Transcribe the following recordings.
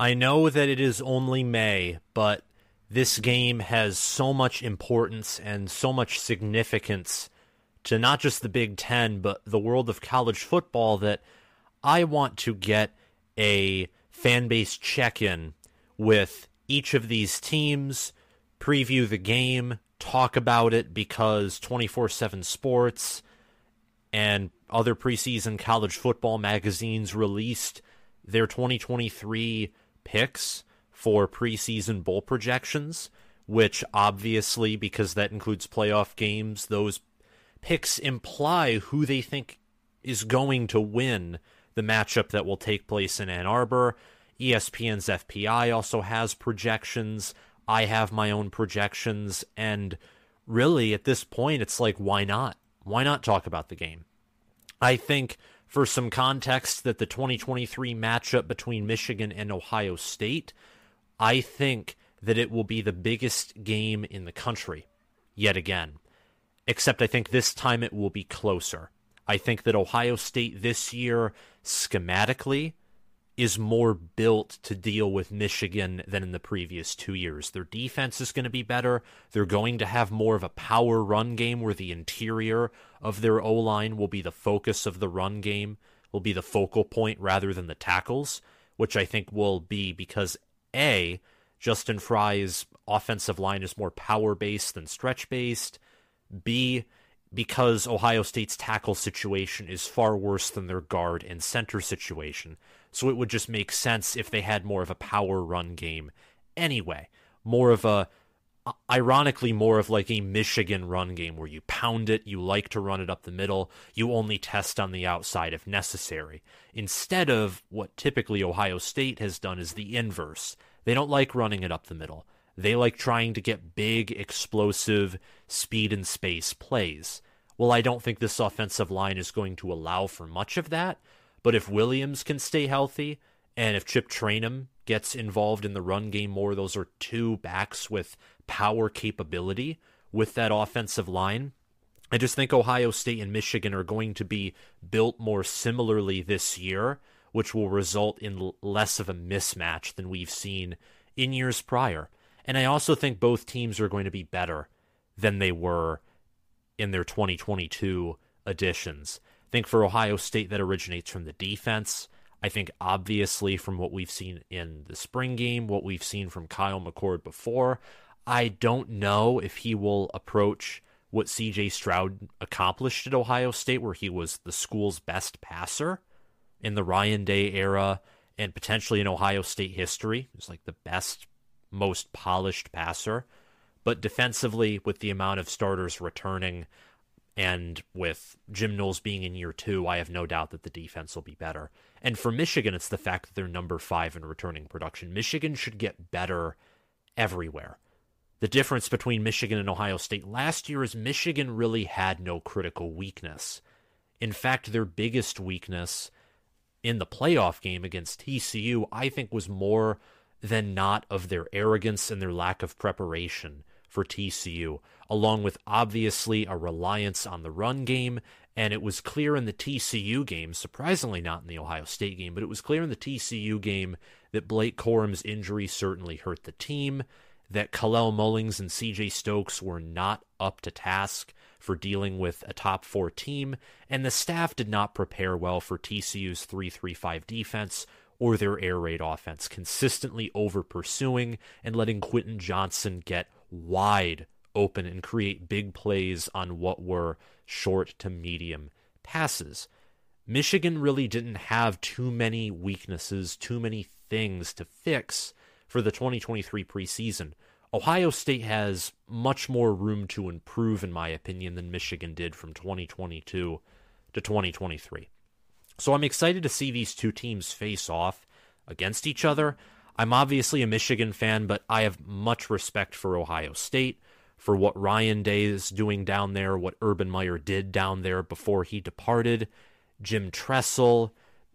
I know that it is only May, but this game has so much importance and so much significance to not just the Big Ten, but the world of college football that I want to get a fan base check in with each of these teams, preview the game, talk about it because 24 7 Sports and other preseason college football magazines released their 2023 picks for preseason bowl projections, which obviously, because that includes playoff games, those picks imply who they think is going to win the matchup that will take place in Ann Arbor. ESPN's FPI also has projections. I have my own projections. And really, at this point, it's like, why not? Why not talk about the game? I think, for some context, that the 2023 matchup between Michigan and Ohio State, I think that it will be the biggest game in the country yet again except I think this time it will be closer. I think that Ohio State this year, schematically, is more built to deal with Michigan than in the previous two years. Their defense is going to be better. They're going to have more of a power run game where the interior of their O line will be the focus of the run game, will be the focal point rather than the tackles, which I think will be because A, Justin Frye's offensive line is more power based than stretch based. B, because Ohio State's tackle situation is far worse than their guard and center situation. So it would just make sense if they had more of a power run game anyway. More of a, uh, ironically, more of like a Michigan run game where you pound it, you like to run it up the middle, you only test on the outside if necessary. Instead of what typically Ohio State has done is the inverse. They don't like running it up the middle. They like trying to get big, explosive, speed and space plays. Well, I don't think this offensive line is going to allow for much of that, but if Williams can stay healthy, and if Chip Trayanum gets involved in the run game more, those are two backs with power capability with that offensive line. I just think Ohio State and Michigan are going to be built more similarly this year, which will result in less of a mismatch than we've seen in years prior. And I also think both teams are going to be better than they were in their 2022 additions. Think for Ohio State, that originates from the defense. I think obviously from what we've seen in the spring game, what we've seen from Kyle McCord before, I don't know if he will approach what CJ Stroud accomplished at Ohio State, where he was the school's best passer in the Ryan Day era and potentially in Ohio State history. He's like the best most polished passer. But defensively, with the amount of starters returning and with Jim Knowles being in year two, I have no doubt that the defense will be better. And for Michigan, it's the fact that they're number five in returning production. Michigan should get better everywhere. The difference between Michigan and Ohio State last year is Michigan really had no critical weakness. In fact, their biggest weakness in the playoff game against TCU, I think, was more than not of their arrogance and their lack of preparation for TCU, along with obviously a reliance on the run game. And it was clear in the TCU game, surprisingly not in the Ohio State game, but it was clear in the TCU game that Blake Corum's injury certainly hurt the team, that Kalel Mullings and CJ Stokes were not up to task for dealing with a top four team, and the staff did not prepare well for TCU's 3 3 5 defense, or their air raid offense, consistently over pursuing and letting Quentin Johnston get wide open and create big plays on what were short to medium passes. Michigan really didn't have too many weaknesses, too many things to fix for the 2023 preseason. Ohio State has much more room to improve, in my opinion, than Michigan did from 2022 to 2023. So I'm excited to see these two teams face off against each other. I'm obviously a Michigan fan, but I have much respect for Ohio State, for what Ryan Day is doing down there, what Urban Meyer did down there before he departed. Jim Tressel,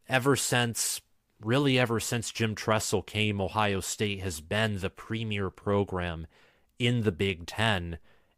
ever since, really ever since Jim Tressel came, Ohio State has been the premier program in the Big Ten.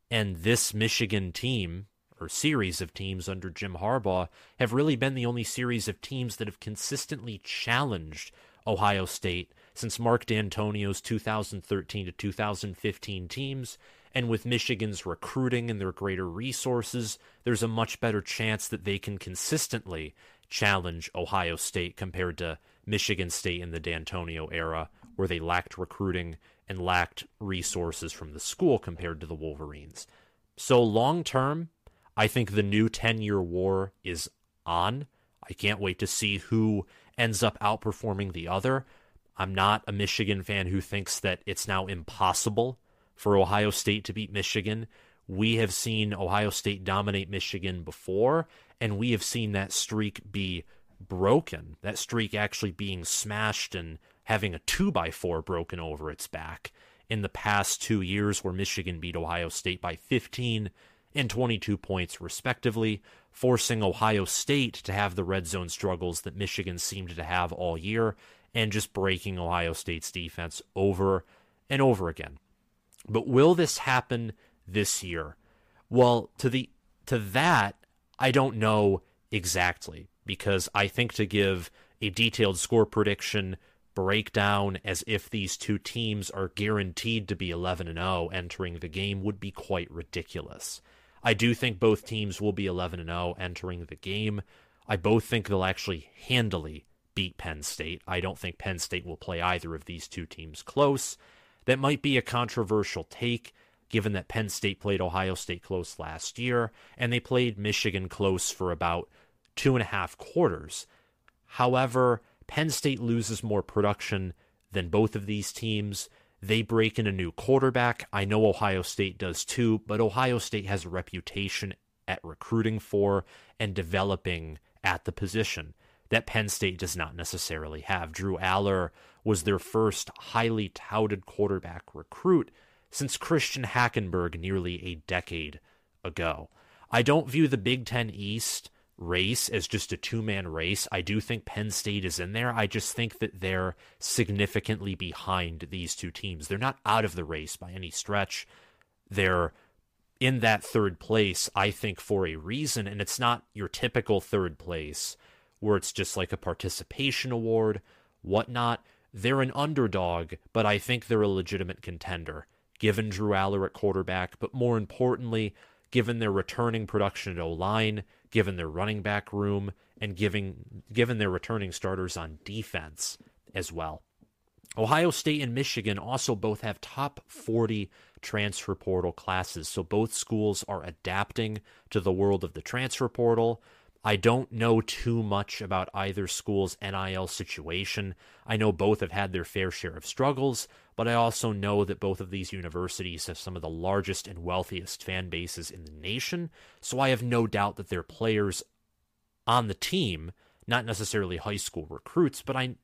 And this Michigan team, or series of teams under Jim Harbaugh have really been the only series of teams that have consistently challenged Ohio State since Mark Dantonio's 2013 to 2015 teams, and with Michigan's recruiting and their greater resources, there's a much better chance that they can consistently challenge Ohio State compared to Michigan State in the Dantonio era, where they lacked recruiting and lacked resources from the school compared to the Wolverines. So, long term, I think the new 10 year war is on. I can't wait to see who ends up outperforming the other. I'm not a Michigan fan who thinks that it's now impossible for Ohio State to beat Michigan. We have seen Ohio State dominate Michigan before, and we have seen that streak be broken. That streak actually being smashed and having a two by four broken over its back in the past two years, where Michigan beat Ohio State by 15 and 22 points, respectively, forcing Ohio State to have the red zone struggles that Michigan seemed to have all year and just breaking Ohio State's defense over and over again. But will this happen this year? Well, to the to that, I don't know exactly because I think to give a detailed score prediction breakdown as if these two teams are guaranteed to be 11 and 0 entering the game would be quite ridiculous. I do think both teams will be 11 and 0 entering the game. I both think they'll actually handily beat Penn State. I don't think Penn State will play either of these two teams close. That might be a controversial take, given that Penn State played Ohio State close last year, and they played Michigan close for about two and a half quarters. However, Penn State loses more production than both of these teams. They break in a new quarterback. I know Ohio State does too, but Ohio State has a reputation at recruiting for and developing at the position that Penn State does not necessarily have. Drew Allar was their first highly touted quarterback recruit since Christian Hackenberg nearly a decade ago. I don't view the Big Ten East race as just a two man race. I do think Penn State is in there. I just think that they're significantly behind these two teams. They're not out of the race by any stretch. They're in that third place, I think, for a reason, and it's not your typical third place where it's just like a participation award, whatnot. They're an underdog, but I think they're a legitimate contender, given Drew Allar at quarterback, but more importantly, given their returning production at O line, given their running back room, and giving given their returning starters on defense as well. Ohio State and Michigan also both have top 40 transfer portal classes, so both schools are adapting to the world of the transfer portal. I don't know too much about either school's NIL situation. I know both have had their fair share of struggles, but I also know that both of these universities have some of the largest and wealthiest fan bases in the nation, so I have no doubt that their players on the team, not necessarily high school recruits, but I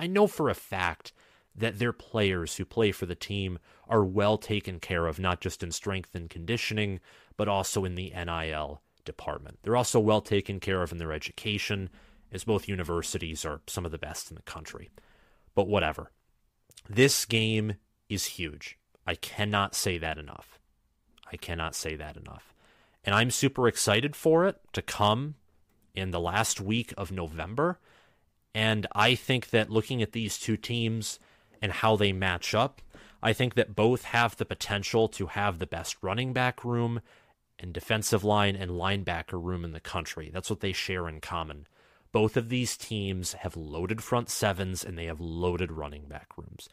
I know for a fact that their players who play for the team are well taken care of, not just in strength and conditioning, but also in the NIL department. They're also well taken care of in their education, as both universities are some of the best in the country. But whatever. This game is huge. I cannot say that enough. I cannot say that enough. And I'm super excited for it to come in the last week of November. And I think that looking at these two teams and how they match up, I think that both have the potential to have the best running back room and defensive line and linebacker room in the country. That's what they share in common. Both of these teams have loaded front sevens and they have loaded running back rooms.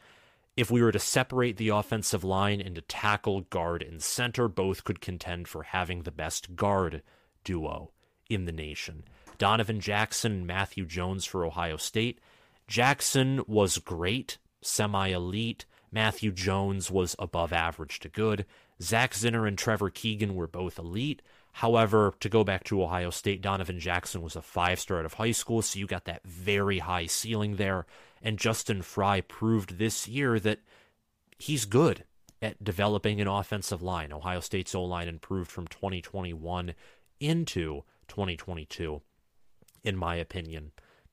If we were to separate the offensive line into tackle, guard, and center, both could contend for having the best guard duo in the nation. Donovan Jackson and Matthew Jones for Ohio State. Jackson was great, semi elite. Matthew Jones was above average to good. Zak Zinter and Trevor Keegan were both elite. However, to go back to Ohio State, Donovan Jackson was a five star out of high school, so you got that very high ceiling there. And Justin Frye proved this year that he's good at developing an offensive line. Ohio State's O line improved from 2021 into 2022, in my opinion.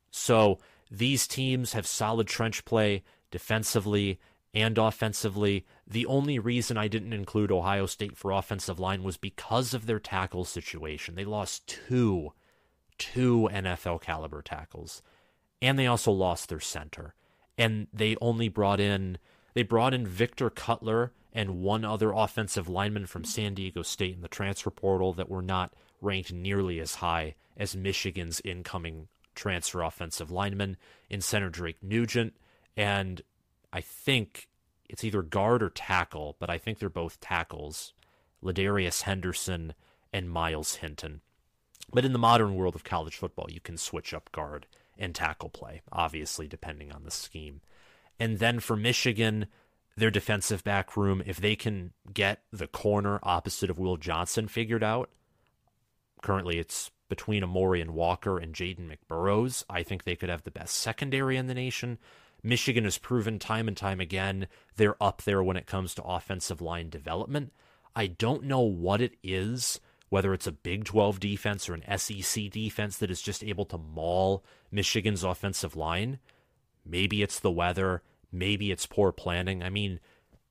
So these teams have solid trench play defensively and offensively. The only reason I didn't include Ohio State for offensive line was because of their tackle situation. They lost two, two NFL caliber tackles, and they also lost their center. and they only brought in they brought in Victor Cutler and one other offensive lineman from San Diego State in the transfer portal that were not ranked nearly as high as Michigan's incoming transfer offensive lineman in center Drake Nugent and I think it's either guard or tackle, but I think they're both tackles. Ladarius Henderson and Myles Hinton. But in the modern world of college football, you can switch up guard and tackle play, obviously, depending on the scheme. And then for Michigan, their defensive back room, if they can get the corner opposite of Will Johnson figured out, currently it's between Amorion Walker and Jaden McBurrows. I think they could have the best secondary in the nation. Michigan has proven time and time again they're up there when it comes to offensive line development. I don't know what it is, whether it's a Big 12 defense or an SEC defense that is just able to maul Michigan's offensive line. Maybe it's the weather, maybe it's poor planning. I mean,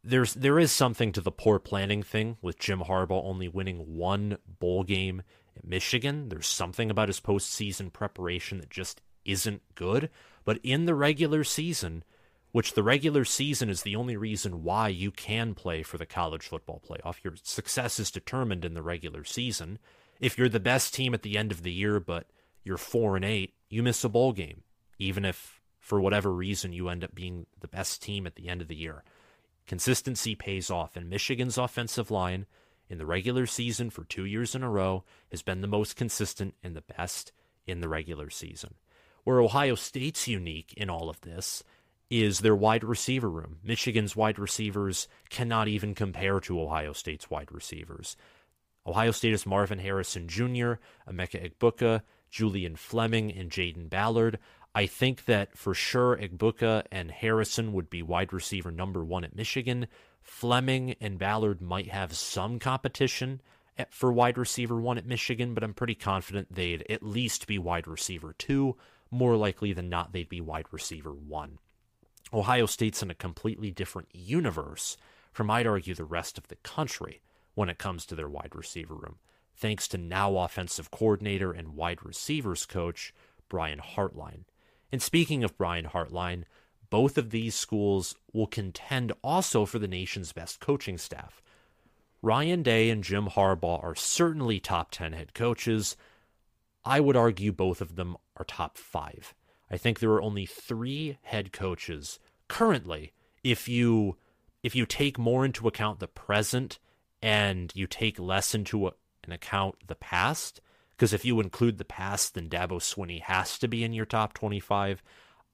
there's there is something to the poor planning thing with Jim Harbaugh only winning one bowl game at Michigan. There's something about his postseason preparation that just isn't good. But in the regular season, which the regular season is the only reason why you can play for the college football playoff, your success is determined in the regular season. If you're the best team at the end of the year, but you're four and eight, you miss a bowl game, even if for whatever reason you end up being the best team at the end of the year. Consistency pays off, and Michigan's offensive line in the regular season for two years in a row has been the most consistent and the best in the regular season. Where Ohio State's unique in all of this is their wide receiver room. Michigan's wide receivers cannot even compare to Ohio State's wide receivers. Ohio State is Marvin Harrison Jr., Emeka Egbuka, Julian Fleming, and Jayden Ballard. I think that for sure Egbuka and Harrison would be wide receiver number one at Michigan. Fleming and Ballard might have some competition at, for wide receiver one at Michigan, but I'm pretty confident they'd at least be wide receiver two more likely than not, they'd be wide receiver one. Ohio State's in a completely different universe from, I'd argue, the rest of the country when it comes to their wide receiver room, thanks to now offensive coordinator and wide receivers coach Brian Hartline. And speaking of Brian Hartline, both of these schools will contend also for the nation's best coaching staff. Ryan Day and Jim Harbaugh are certainly top 10 head coaches, I would argue both of them are top five. I think there are only three head coaches currently. If you if you take more into account the present and you take less into an account the past, because if you include the past, then Dabo Swinney has to be in your top twenty-five.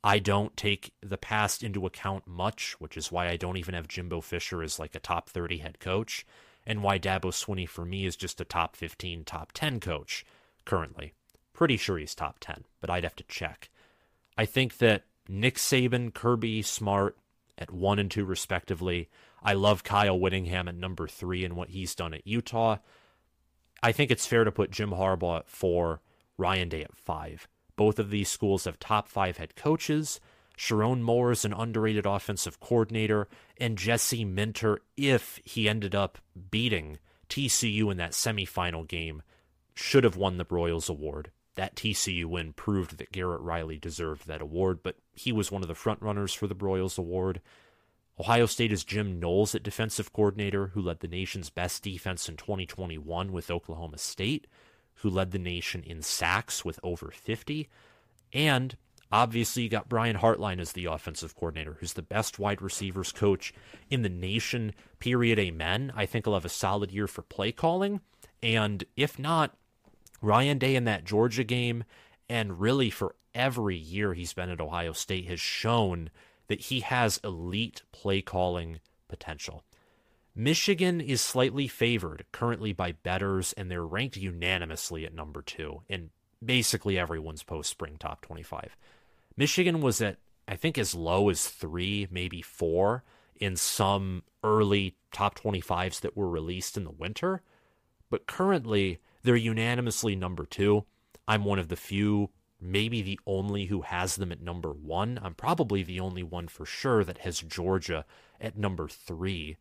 I don't take the past into account much, which is why I don't even have Jimbo Fisher as like a top 30 head coach, and why Dabo Swinney for me is just a top 15, top 10 coach currently. Pretty sure he's top 10, but I'd have to check. I think that Nick Saban, Kirby, Smart at one and two, respectively. I love Kyle Whittingham at number three and what he's done at Utah. I think it's fair to put Jim Harbaugh at four, Ryan Day at five. Both of these schools have top five head coaches. Sherrone Moore is an underrated offensive coordinator, and Jesse Minter, if he ended up beating TCU in that semifinal game, should have won the Broyles Award that TCU win proved that Garrett Riley deserved that award, but he was one of the frontrunners for the Broyles Award. Ohio State is Jim Knowles at defensive coordinator, who led the nation's best defense in 2021 with Oklahoma State, who led the nation in sacks with over 50. And obviously, you got Brian Hartline as the offensive coordinator, who's the best wide receivers coach in the nation, period. Amen. I think he'll have a solid year for play calling. And if not, Ryan Day in that Georgia game, and really for every year he's been at Ohio State, has shown that he has elite play calling potential. Michigan is slightly favored currently by bettors, and they're ranked unanimously at number two in basically everyone's post spring top 25. Michigan was at, I think, as low as three, maybe four in some early top 25s that were released in the winter. But currently, they're unanimously number two. I'm one of the few, maybe the only who has them at number one. I'm probably the only one for sure that has Georgia at number three,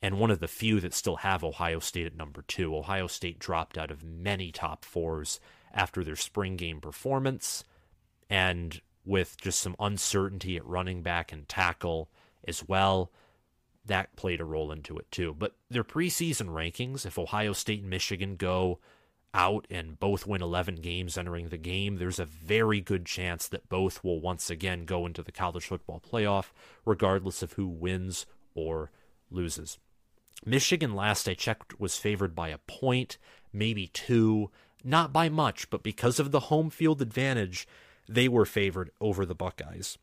and one of the few that still have Ohio State at number two. Ohio State dropped out of many top fours after their spring game performance, and with just some uncertainty at running back and tackle as well. That played a role into it too. But their preseason rankings, if Ohio State and Michigan go out and both win 11 games entering the game, there's a very good chance that both will once again go into the college football playoff, regardless of who wins or loses. Michigan, last I checked, was favored by a point, maybe two, not by much, but because of the home field advantage, they were favored over the Buckeyes.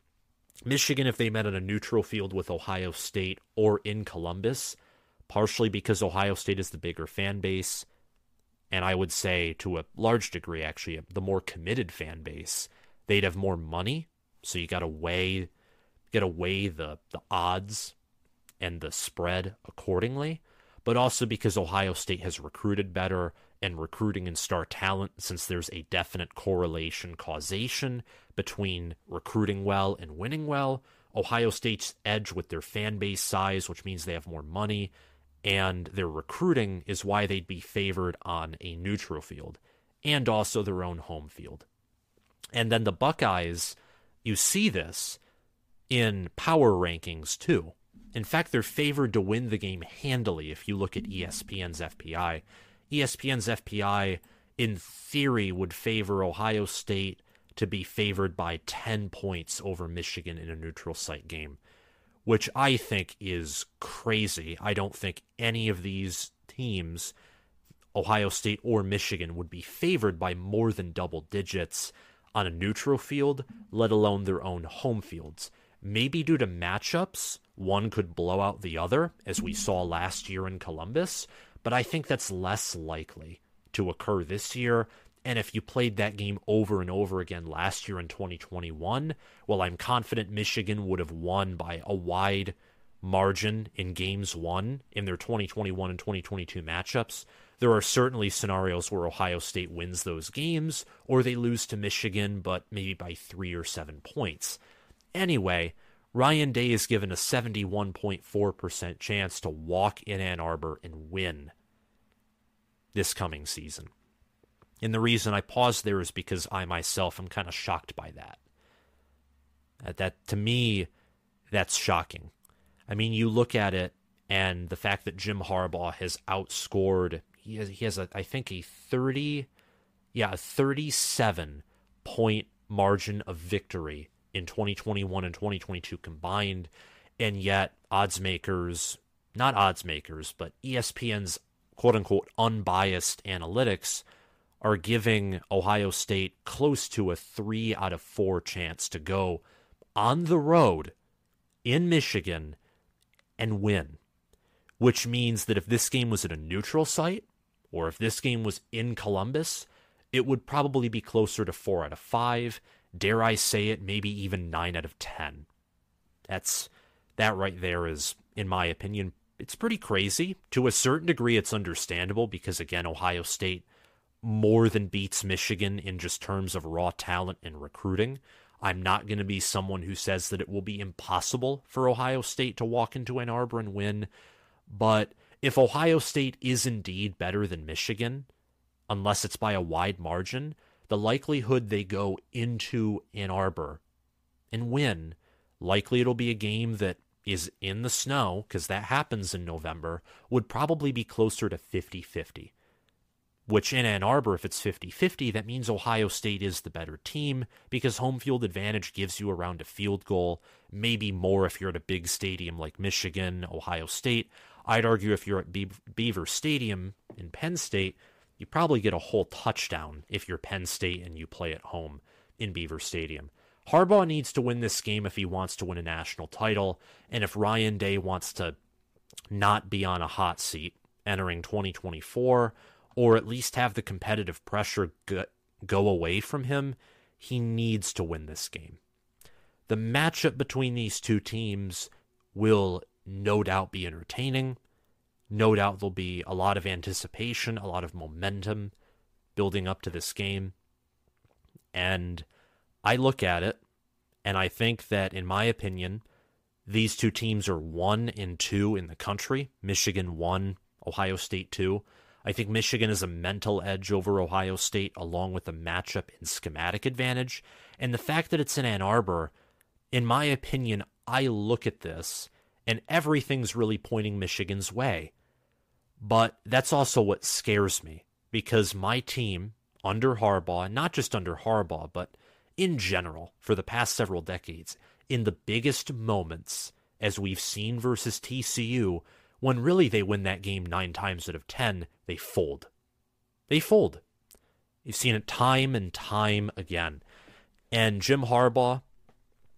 Michigan, if they met on a neutral field with Ohio State or in Columbus, partially because Ohio State is the bigger fan base, and I would say to a large degree, actually, the more committed fan base, they'd have more money. So you got to weigh, to weigh the the odds and the spread accordingly. But also because Ohio State has recruited better and recruiting and star talent, since there's a definite correlation causation between recruiting well and winning well. Ohio State's edge with their fan base size, which means they have more money, and their recruiting is why they'd be favored on a neutral field and also their own home field. And then the Buckeyes, you see this in power rankings too. In fact, they're favored to win the game handily if you look at ESPN's FPI. ESPN's FPI, in theory, would favor Ohio State to be favored by 10 points over Michigan in a neutral site game which I think is crazy. I don't think any of these teams, Ohio State or Michigan, would be favored by more than double digits on a neutral field, let alone their own home fields. Maybe due to matchups, one could blow out the other, as we saw last year in Columbus, but I think that's less likely to occur this year. And if you played that game over and over again last year in 2021, well, I'm confident Michigan would have won by a wide margin in games won in their 2021 and 2022 matchups. There are certainly scenarios where Ohio State wins those games or they lose to Michigan, but maybe by three or seven points. Anyway, Ryan Day is given a 71.4% chance to walk in Ann Arbor and win this coming season. And the reason I pause there is because I myself am kind of shocked by that. That, that to me, that's shocking. I mean, you look at it, and the fact that Jim Harbaugh has outscored, he has, he has a, I think a thirty, yeah, a thirty-seven point margin of victory in 2021 and 2022 combined, and yet odds makers, not odds makers, but ESPN's quote unquote unbiased analytics are giving Ohio State close to a three out of four chance to go on the road in Michigan and win. Which means that if this game was at a neutral site, or if this game was in Columbus, it would probably be closer to four out of five. Dare I say it, maybe even nine out of ten. That's that right there is, in my opinion, it's pretty crazy. To a certain degree, it's understandable because again, Ohio State more than beats Michigan in just terms of raw talent and recruiting. I'm not going to be someone who says that it will be impossible for Ohio State to walk into Ann Arbor and win. But if Ohio State is indeed better than Michigan, unless it's by a wide margin, the likelihood they go into Ann Arbor and win, likely it'll be a game that is in the snow, because that happens in November, would probably be closer to 50 50 which in Ann Arbor, if it's 50 50, that means Ohio State is the better team because home field advantage gives you around a field goal, maybe more if you're at a big stadium like Michigan, Ohio State. I'd argue if you're at Be- Beaver Stadium in Penn State, you probably get a whole touchdown if you're Penn State and you play at home in Beaver Stadium. Harbaugh needs to win this game if he wants to win a national title, and if Ryan Day wants to not be on a hot seat entering 2024 or at least have the competitive pressure go away from him, he needs to win this game. The matchup between these two teams will no doubt be entertaining. No doubt there'll be a lot of anticipation, a lot of momentum building up to this game. And I look at it and I think that, in my opinion, these two teams are one and two in the country. Michigan one, Ohio State two. I think Michigan is a mental edge over Ohio State, along with a matchup and schematic advantage. And the fact that it's in Ann Arbor, in my opinion, I look at this and everything's really pointing Michigan's way. But that's also what scares me because my team under Harbaugh, not just under Harbaugh, but in general for the past several decades, in the biggest moments, as we've seen versus TCU, when really they win that game nine times out of ten, they fold. They fold. You've seen it time and time again. And Jim Harbaugh,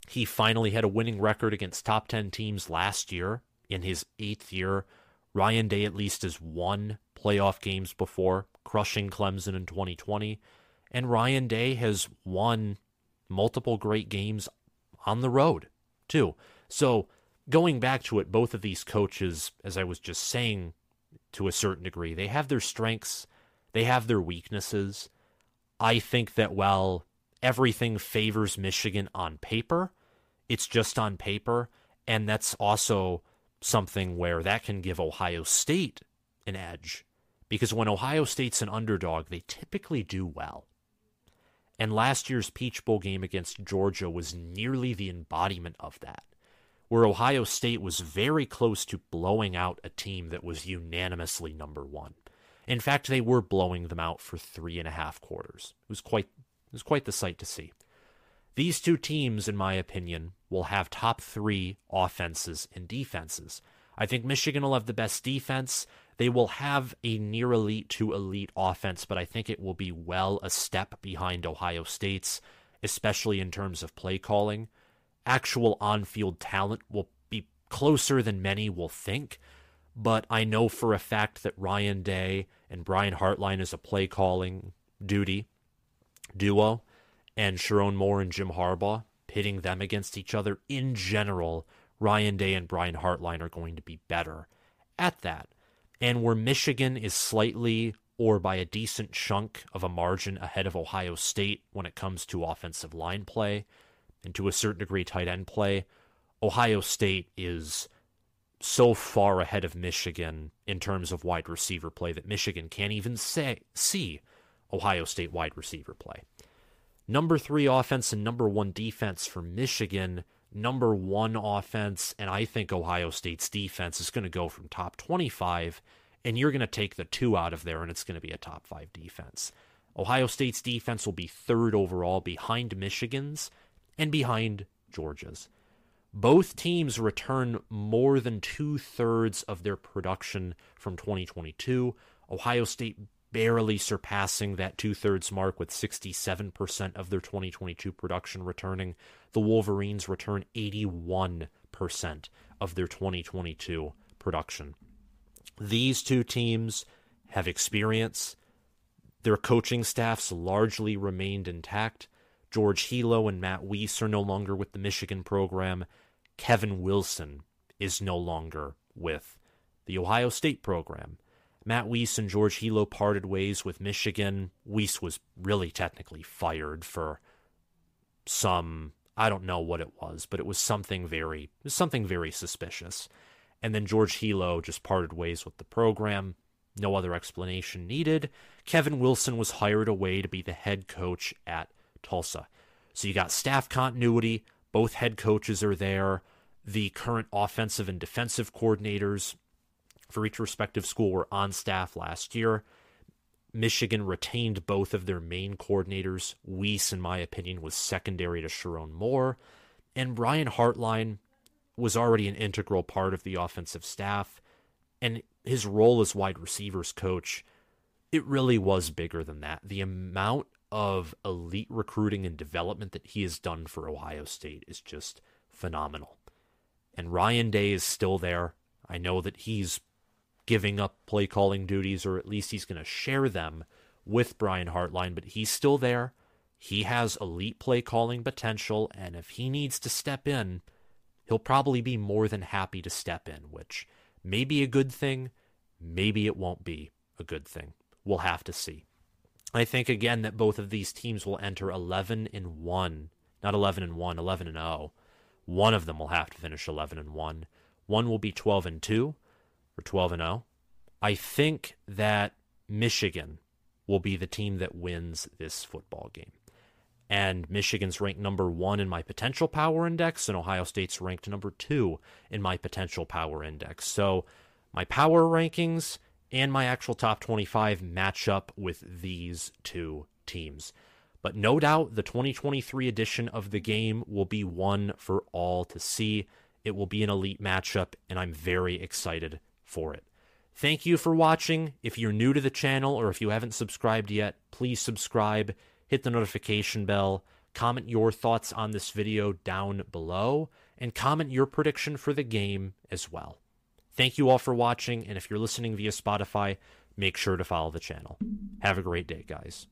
he finally had a winning record against top 10 teams last year in his eighth year. Ryan Day at least has won playoff games before, crushing Clemson in 2020. And Ryan Day has won multiple great games on the road, too. So, going back to it, both of these coaches, as I was just saying to a certain degree, they have their strengths, they have their weaknesses. I think that while everything favors Michigan on paper, it's just on paper. And that's also something where that can give Ohio State an edge. Because when Ohio State's an underdog, they typically do well. And last year's Peach Bowl game against Georgia was nearly the embodiment of that, where Ohio State was very close to blowing out a team that was unanimously number one. In fact, they were blowing them out for three and a half quarters. It was quite, it was quite the sight to see. These two teams, in my opinion, will have top three offenses and defenses. I think Michigan will have the best defense. They will have a near elite to elite offense, but I think it will be well a step behind Ohio State's, especially in terms of play calling. Actual on field talent will be closer than many will think, but I know for a fact that Ryan Day and Brian Hartline is a play calling duty duo, and Sherrone Moore and Jim Harbaugh pitting them against each other in general. Ryan Day and Brian Hartline are going to be better at that and where Michigan is slightly or by a decent chunk of a margin ahead of Ohio State when it comes to offensive line play and to a certain degree tight end play, Ohio State is so far ahead of Michigan in terms of wide receiver play that Michigan can't even say see Ohio State wide receiver play. Number 3 offense and number 1 defense for Michigan, number 1 offense and I think Ohio State's defense is going to go from top 25 and you're going to take the 2 out of there and it's going to be a top 5 defense. Ohio State's defense will be third overall behind Michigan's and behind Georgia's. Both teams return more than two thirds of their production from 2022. Ohio State barely surpassing that two thirds mark with 67% of their 2022 production returning. The Wolverines return 81% of their 2022 production. These two teams have experience. Their coaching staffs largely remained intact. George Helow and Matt Weiss are no longer with the Michigan program. Kevin Wilson is no longer with the Ohio State program. Matt Weiss and George Helow parted ways with Michigan. Weiss was really technically fired for some I don't know what it was, but it was something very something very suspicious. And then George Helow just parted ways with the program. No other explanation needed. Kevin Wilson was hired away to be the head coach at Tulsa. So you got staff continuity, both head coaches are there. The current offensive and defensive coordinators for each respective school were on staff last year. Michigan retained both of their main coordinators. Weiss, in my opinion, was secondary to Sherrone Moore. And Brian Hartline was already an integral part of the offensive staff. And his role as wide receivers coach, it really was bigger than that. The amount of elite recruiting and development that he has done for Ohio State is just phenomenal. And Ryan Day is still there. I know that he's giving up play calling duties, or at least he's going to share them with Brian Hartline, but he's still there. He has elite play calling potential, and if he needs to step in, he'll probably be more than happy to step in, which may be a good thing, maybe it won't be a good thing. We'll have to see. I think again that both of these teams will enter 11 and 1, not 11 and 1, 11 and 0. One of them will have to finish 11 and 1. One will be 12 and 2, or 12 and 0. I think that Michigan will be the team that wins this football game. And Michigan's ranked number one in my potential power index, and Ohio State's ranked number two in my potential power index. So my power rankings and my actual top 25 match up with these two teams. But no doubt the 2023 edition of the game will be one for all to see. It will be an elite matchup, and I'm very excited for it. Thank you for watching. If you're new to the channel or if you haven't subscribed yet, please subscribe, hit the notification bell, comment your thoughts on this video down below, and comment your prediction for the game as well. Thank you all for watching, and if you're listening via Spotify, make sure to follow the channel. Have a great day, guys.